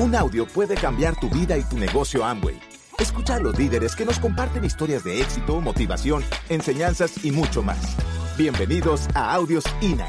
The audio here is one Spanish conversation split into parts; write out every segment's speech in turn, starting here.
Un audio puede cambiar tu vida y tu negocio Amway. Escucha a los líderes que nos comparten historias de éxito, motivación, enseñanzas y mucho más. Bienvenidos a Audios INA.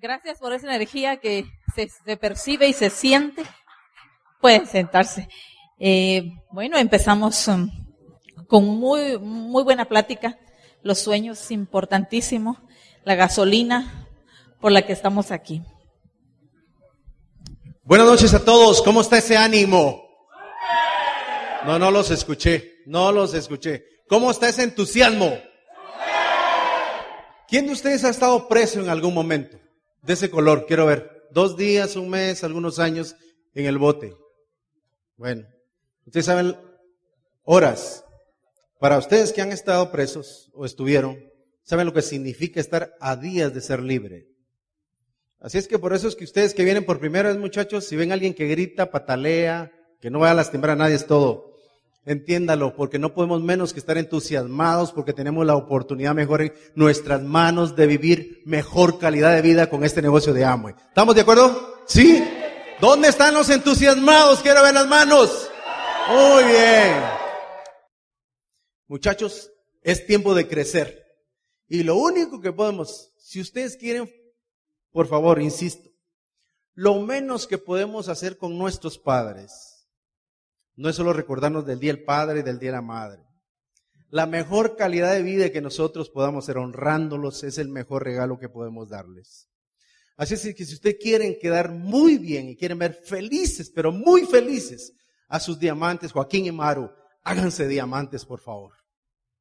Gracias por esa energía que se, percibe y se siente. Pueden sentarse. Eh, bueno, empezamos um, con muy, muy buena plática. Los sueños, importantísimo. La gasolina por la que estamos aquí. Buenas noches a todos. ¿Cómo está ese ánimo? No, no los escuché. No los escuché. ¿Cómo está ese entusiasmo? ¿Quién de ustedes ha estado preso en algún momento? De ese color, quiero ver. Dos días, un mes, algunos años en el bote. Bueno, ustedes saben horas. Para ustedes que han estado presos o estuvieron, saben lo que significa estar a días de ser libre. Así es que por eso es que ustedes que vienen por primera vez, muchachos, si ven a alguien que grita, patalea, que no vaya a lastimar a nadie, es todo. Entiéndalo, porque no podemos menos que estar entusiasmados porque tenemos la oportunidad mejor en nuestras manos de vivir mejor calidad de vida con este negocio de Amway. ¿Estamos de acuerdo? ¿Sí? ¿Dónde están los entusiasmados? Quiero ver las manos. Muy bien. Muchachos, es tiempo de crecer. Y lo único que podemos, si ustedes quieren, por favor, insisto, lo menos que podemos hacer con nuestros padres, no es solo recordarnos del Día del Padre y del Día de la Madre. La mejor calidad de vida que nosotros podamos hacer honrándolos es el mejor regalo que podemos darles. Así es que si ustedes quieren quedar muy bien y quieren ver felices, pero muy felices a sus diamantes, Joaquín y Maru, háganse diamantes, por favor.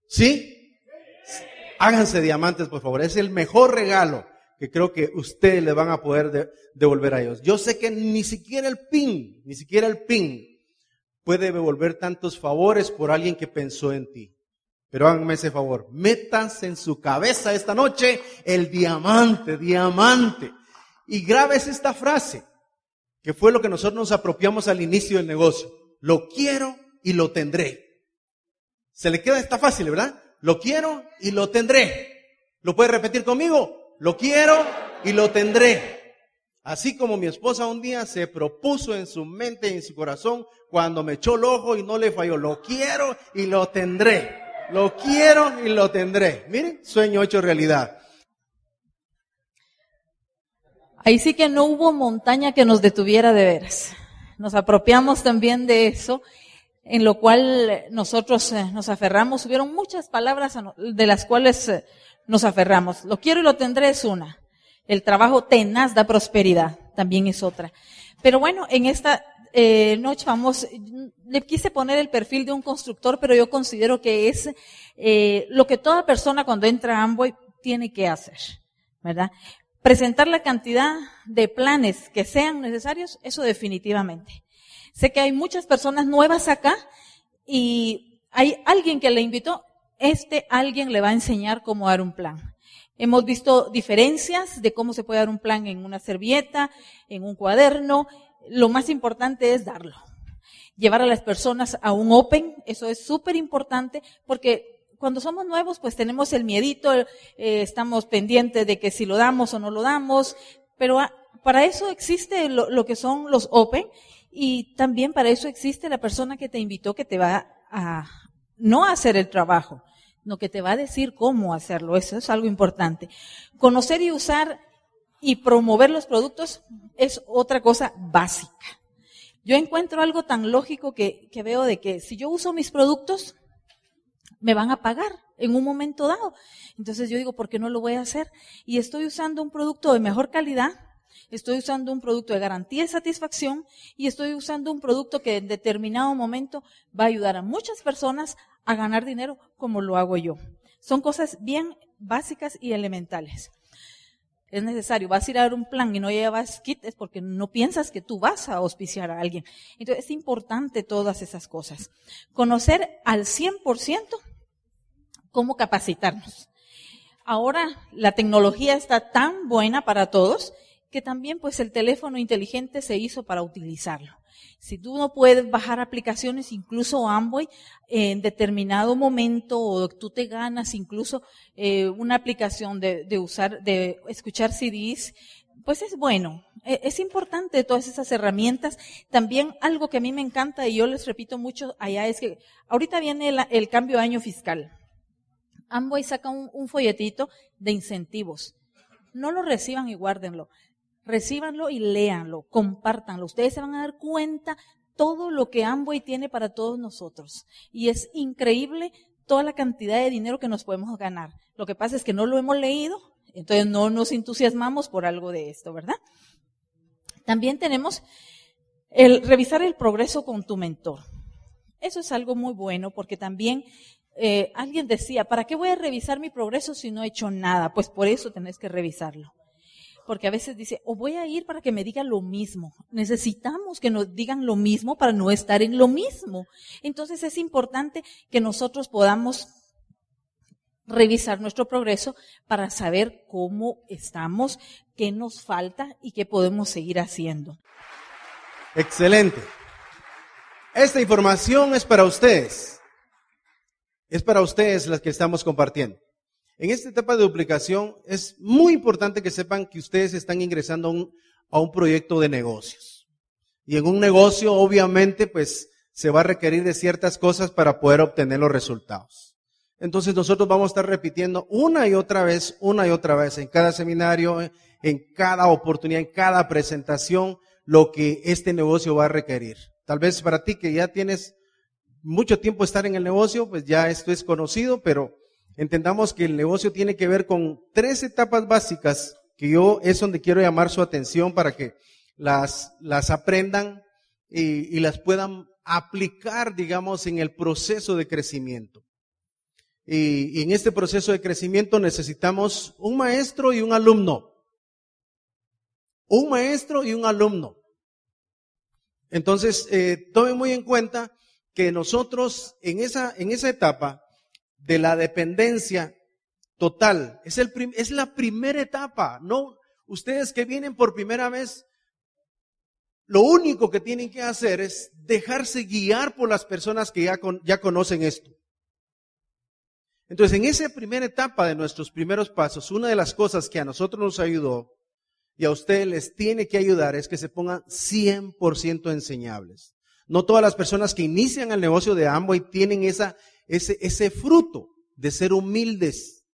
¿Sí? Háganse diamantes, por favor. Es el mejor regalo que creo que ustedes le van a poder devolver a ellos. Yo sé que ni siquiera el PIN, ni siquiera el PIN puede devolver tantos favores por alguien que pensó en ti. Pero háganme ese favor, métanse en su cabeza esta noche el diamante, diamante. Y grabes esta frase, que fue lo que nosotros nos apropiamos al inicio del negocio. Lo quiero y lo tendré. Se le queda, está fácil, ¿verdad? Lo quiero y lo tendré. ¿Lo puede repetir conmigo? Lo quiero y lo tendré. Así como mi esposa un día se propuso en su mente y en su corazón cuando me echó el ojo y no le falló. Lo quiero y lo tendré. Lo quiero y lo tendré. Miren, sueño hecho realidad. Ahí sí que no hubo montaña que nos detuviera de veras. Nos apropiamos también de eso en lo cual nosotros eh, nos aferramos. Hubieron muchas palabras de las cuales eh, nos aferramos. Lo quiero y lo tendré es una. El trabajo tenaz da prosperidad, también es otra. Pero bueno, en esta eh, noche vamos, le quise poner el perfil de un constructor, pero yo considero que es eh, lo que toda persona cuando entra a Amboy tiene que hacer, ¿verdad? Presentar la cantidad de planes que sean necesarios, eso definitivamente. Sé que hay muchas personas nuevas acá y hay alguien que le invitó, este alguien le va a enseñar cómo dar un plan. Hemos visto diferencias de cómo se puede dar un plan en una servilleta, en un cuaderno. Lo más importante es darlo. Llevar a las personas a un open, eso es súper importante porque cuando somos nuevos pues tenemos el miedito, eh, estamos pendientes de que si lo damos o no lo damos, pero para eso existe lo, lo que son los open y también para eso existe la persona que te invitó que te va a no hacer el trabajo, no que te va a decir cómo hacerlo. Eso es algo importante. Conocer y usar y promover los productos es otra cosa básica. Yo encuentro algo tan lógico que, que veo de que si yo uso mis productos, me van a pagar en un momento dado. Entonces yo digo, ¿por qué no lo voy a hacer? Y estoy usando un producto de mejor calidad, estoy usando un producto de garantía y satisfacción y estoy usando un producto que en determinado momento va a ayudar a muchas personas a ganar dinero como lo hago yo. Son cosas bien básicas y elementales. Es necesario, vas a ir a dar un plan y no llevas kit, es porque no piensas que tú vas a auspiciar a alguien. Entonces es importante todas esas cosas. Conocer al 100% cómo capacitarnos. Ahora la tecnología está tan buena para todos que también pues el teléfono inteligente se hizo para utilizarlo. Si tú no puedes bajar aplicaciones, incluso Amway, en determinado momento, o tú te ganas incluso eh, una aplicación de, usar, de escuchar CDs, pues es bueno. E, es importante todas esas herramientas. También algo que a mí me encanta y yo les repito mucho allá es que ahorita viene el, el cambio de año fiscal. Amway saca un, un folletito de incentivos. No lo reciban y guárdenlo. Recíbanlo y léanlo, compártanlo. Ustedes se van a dar cuenta todo lo que Amway tiene para todos nosotros. Y es increíble toda la cantidad de dinero que nos podemos ganar. Lo que pasa es que no lo hemos leído, entonces no nos entusiasmamos por algo de esto, ¿verdad? También tenemos el revisar el progreso con tu mentor. Eso es algo muy bueno porque también eh, alguien decía, ¿para qué voy a revisar mi progreso si no he hecho nada? Pues por eso tenés que revisarlo. Porque a veces dice, o voy a ir para que me digan lo mismo. Necesitamos que nos digan lo mismo para no estar en lo mismo. Entonces es importante que nosotros podamos revisar nuestro progreso para saber cómo estamos, qué nos falta y qué podemos seguir haciendo. Excelente. Esta información es para ustedes. Es para ustedes las que estamos compartiendo. En esta etapa de duplicación es muy importante que sepan que ustedes están ingresando a un, proyecto de negocios. Y en un negocio, obviamente, pues se va a requerir de ciertas cosas para poder obtener los resultados. Entonces nosotros vamos a estar repitiendo una y otra vez, una y otra vez, en cada seminario, en cada oportunidad, en cada presentación, lo que este negocio va a requerir. Tal vez para ti que ya tienes mucho tiempo estar en el negocio, pues ya esto es conocido, pero entendamos que el negocio tiene que ver con tres etapas básicas que yo es donde quiero llamar su atención para que las, las aprendan y, y las puedan aplicar, digamos, en el proceso de crecimiento. Y, en este proceso de crecimiento necesitamos un maestro y un alumno. Un maestro y un alumno. Entonces, eh, tomen muy en cuenta que nosotros en esa, en esa etapa de la dependencia total, es, el es la primera etapa. No, ustedes que vienen por primera vez, lo único que tienen que hacer es dejarse guiar por las personas que ya, ya conocen esto. Entonces, en esa primera etapa de nuestros primeros pasos, una de las cosas que a nosotros nos ayudó y a ustedes les tiene que ayudar es que se pongan 100% enseñables. No todas las personas que inician el negocio de Amway tienen esa, ese, ese fruto de ser humildes.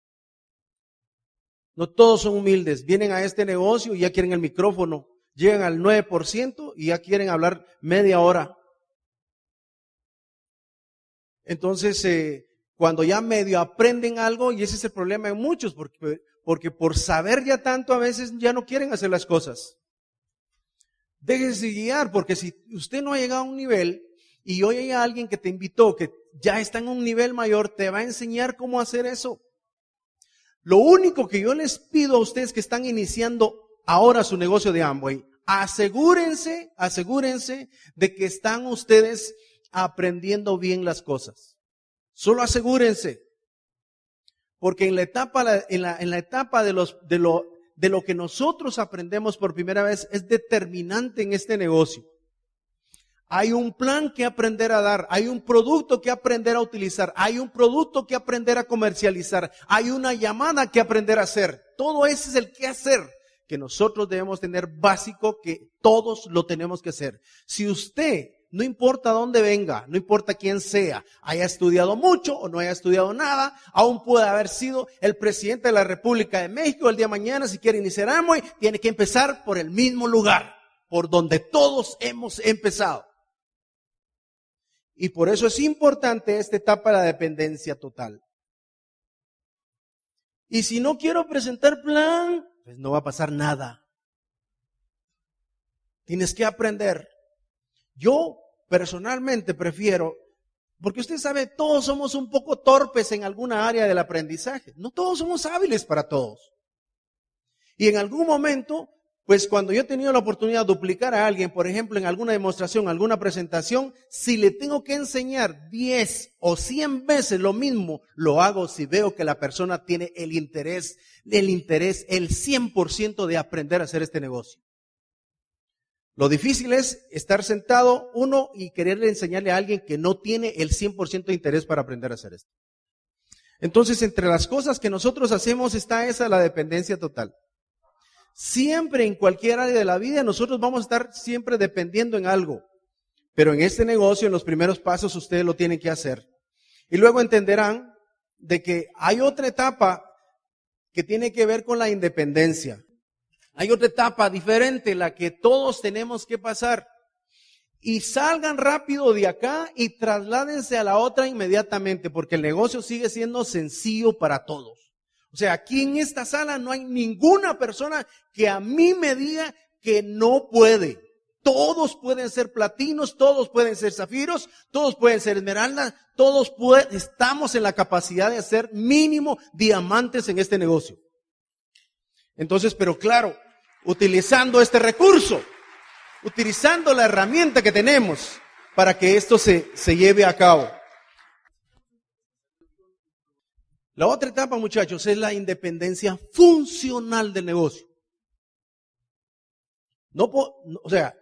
No todos son humildes. Vienen a este negocio y ya quieren el micrófono. Llegan al 9% y ya quieren hablar media hora. Entonces, eh, cuando ya medio aprenden algo, y ese es el problema de muchos, porque, porque por saber ya tanto a veces ya no quieren hacer las cosas. Déjense guiar, porque si usted no ha llegado a un nivel y hoy hay alguien que te invitó, que ya está en un nivel mayor, te va a enseñar cómo hacer eso. Lo único que yo les pido a ustedes que están iniciando ahora su negocio de Amway, asegúrense, asegúrense de que están ustedes aprendiendo bien las cosas. Solo asegúrense. Porque en la etapa, en la, en la etapa de, los, de, lo, de lo que nosotros aprendemos por primera vez es determinante en este negocio. Hay un plan que aprender a dar, hay un producto que aprender a utilizar, hay un producto que aprender a comercializar, hay una llamada que aprender a hacer. Todo ese es el que hacer que nosotros debemos tener básico que todos lo tenemos que hacer. Si usted no importa dónde venga, no importa quién sea, haya estudiado mucho o no haya estudiado nada, aún puede haber sido el presidente de la República de México el día de mañana, si quiere iniciar Amway, tiene que empezar por el mismo lugar, por donde todos hemos empezado. Y por eso es importante esta etapa de la dependencia total. Y si no quiero presentar plan, pues no va a pasar nada. Tienes que aprender yo personalmente prefiero, porque usted sabe, todos somos un poco torpes en alguna área del aprendizaje. No todos somos hábiles para todos. Y en algún momento, pues cuando yo he tenido la oportunidad de duplicar a alguien, por ejemplo, en alguna demostración, alguna presentación, si le tengo que enseñar 10 o 100 veces lo mismo, lo hago si veo que la persona tiene el interés, el interés, el 100% de aprender a hacer este negocio. Lo difícil es estar sentado uno y quererle enseñarle a alguien que no tiene el 100% de interés para aprender a hacer esto. Entonces, entre las cosas que nosotros hacemos está esa, la dependencia total. Siempre en cualquier área de la vida nosotros vamos a estar siempre dependiendo en algo. Pero en este negocio, en los primeros pasos, ustedes lo tienen que hacer. Y luego entenderán de que hay otra etapa que tiene que ver con la independencia. Hay otra etapa diferente, la que todos tenemos que pasar. Y salgan rápido de acá y trasládense a la otra inmediatamente, porque el negocio sigue siendo sencillo para todos. O sea, aquí en esta sala no hay ninguna persona que a mí me diga que no puede. Todos pueden ser platinos, todos pueden ser zafiros, todos pueden ser esmeraldas, todos estamos en la capacidad de hacer mínimo diamantes en este negocio. Entonces, pero claro, utilizando este recurso, utilizando la herramienta que tenemos para que esto se, se lleve a cabo. La otra etapa, muchachos, es la independencia funcional del negocio. No, o sea,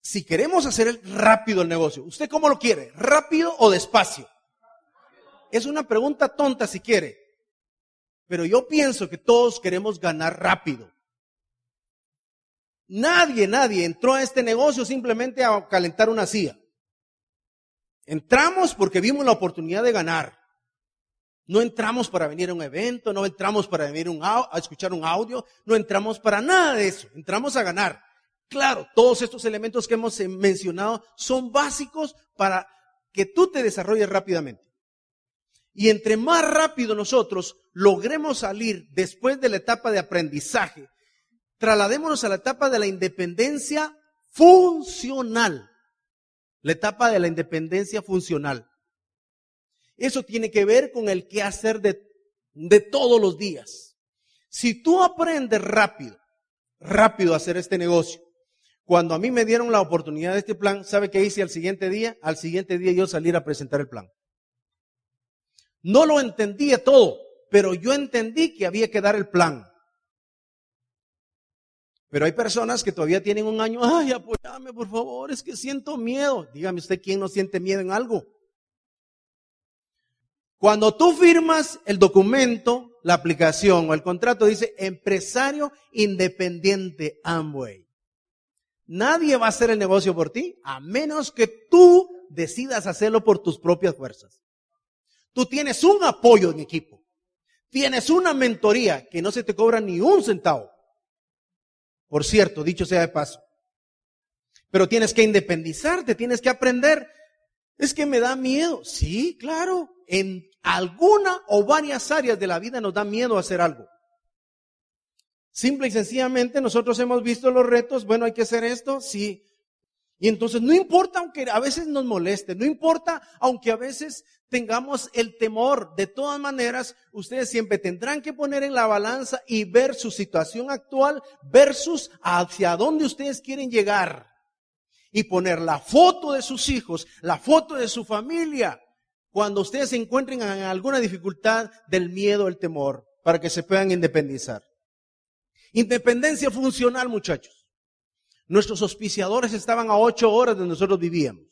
si queremos hacer rápido el negocio, ¿usted cómo lo quiere? ¿Rápido o despacio? Es una pregunta tonta si quiere. Pero yo pienso que todos queremos ganar rápido. Nadie, nadie entró a este negocio simplemente a calentar una silla. Entramos porque vimos la oportunidad de ganar. No entramos para venir a un evento, no entramos para venir a escuchar un audio, no entramos para nada de eso. Entramos a ganar. Claro, todos estos elementos que hemos mencionado son básicos para que tú te desarrolles rápidamente. Y entre más rápido nosotros logremos salir después de la etapa de aprendizaje, trasladémonos a la etapa de la independencia funcional. La etapa de la independencia funcional. Eso tiene que ver con el qué hacer de, de todos los días. Si tú aprendes rápido, rápido a hacer este negocio, cuando a mí me dieron la oportunidad de este plan, ¿sabe qué hice al siguiente día? Al siguiente día yo salir a presentar el plan. No lo entendía todo, pero yo entendí que había que dar el plan. Pero hay personas que todavía tienen un año, ay, apóyame por favor, es que siento miedo. Dígame usted quién no siente miedo en algo. Cuando tú firmas el documento, la aplicación o el contrato dice empresario independiente Amway. Nadie va a hacer el negocio por ti a menos que tú decidas hacerlo por tus propias fuerzas. Tú tienes un apoyo en equipo. Tienes una mentoría que no se te cobra ni un centavo. Por cierto, dicho sea de paso. Pero tienes que independizarte, tienes que aprender. Es que me da miedo. Sí, claro. En alguna o varias áreas de la vida nos da miedo hacer algo. Simple y sencillamente nosotros hemos visto los retos, bueno, hay que hacer esto, sí. Y entonces no importa aunque a veces nos moleste, no importa aunque a veces tengamos el temor, de todas maneras, ustedes siempre tendrán que poner en la balanza y ver su situación actual versus hacia dónde ustedes quieren llegar. Y poner la foto de sus hijos, la foto de su familia, cuando ustedes se encuentren en alguna dificultad del miedo, el temor, para que se puedan independizar. Independencia funcional, muchachos. Nuestros auspiciadores estaban a ocho horas de nosotros vivíamos.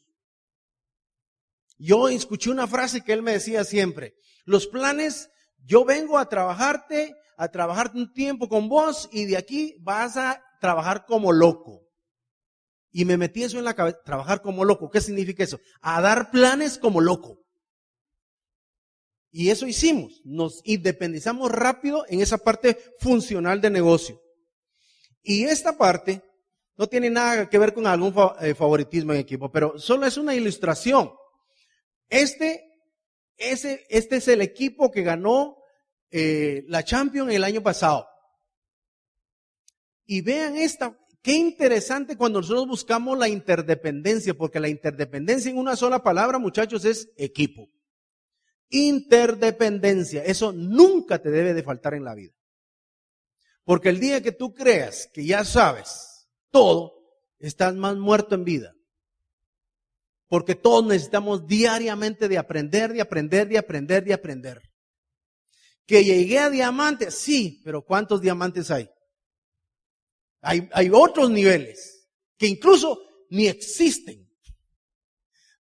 Yo escuché una frase que él me decía siempre, los planes, yo vengo a trabajarte, a trabajarte un tiempo con vos y de aquí vas a trabajar como loco. Y me metí eso en la cabeza, trabajar como loco. ¿Qué significa eso? A dar planes como loco. Y eso hicimos. Nos independizamos rápido en esa parte funcional de negocio. Y esta parte no tiene nada que ver con algún eh, favoritismo en equipo, pero solo es una ilustración. Este, ese, este es el equipo que ganó eh, la Champions el año pasado. Y vean esta, qué interesante cuando nosotros buscamos la interdependencia, porque la interdependencia en una sola palabra, muchachos, es equipo. Interdependencia, eso nunca te debe de faltar en la vida. Porque el día que tú creas que ya sabes todo, estás más muerto en vida. Porque todos necesitamos diariamente de aprender, de aprender, de aprender, de aprender. Que llegué a diamantes, sí, pero ¿cuántos diamantes hay? Hay, hay otros niveles. que incluso ni existen.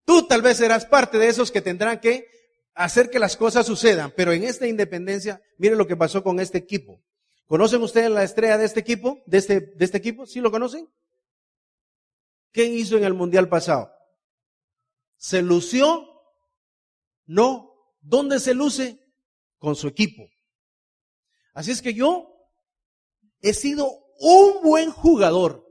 Tú tal vez serás parte de esos que tendrán que hacer que las cosas sucedan, pero en esta independencia, miren lo que pasó con este equipo. ¿Conocen ustedes la estrella de este equipo? ¿De este, de este equipo? ¿Sí lo conocen? ¿Qué hizo en el mundial pasado? ¿Se lució? No. ¿Dónde se luce? Con su equipo. Así es que yo he sido un buen jugador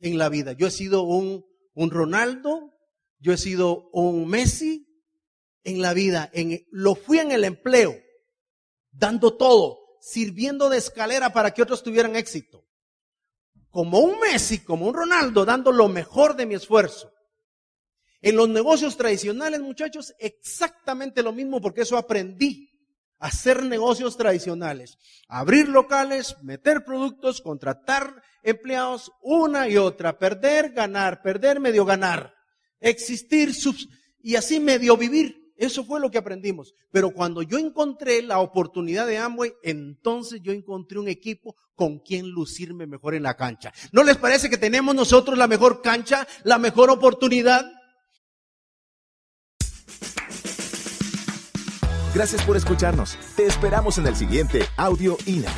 en la vida. Yo he sido un, un Ronaldo, yo he sido un Messi en la vida. En, lo fui en el empleo, dando todo, sirviendo de escalera para que otros tuvieran éxito. Como un Messi, como un Ronaldo, dando lo mejor de mi esfuerzo. En los negocios tradicionales, muchachos, exactamente lo mismo porque eso aprendí. Hacer negocios tradicionales. Abrir locales, meter productos, contratar empleados, una y otra. Perder, ganar, perder, medio ganar. Existir y así medio vivir. Eso fue lo que aprendimos. Pero cuando yo encontré la oportunidad de Amway, entonces yo encontré un equipo con quien lucirme mejor en la cancha. ¿No les parece que tenemos nosotros la mejor cancha, la mejor oportunidad? Gracias por escucharnos. Te esperamos en el siguiente Audio INA.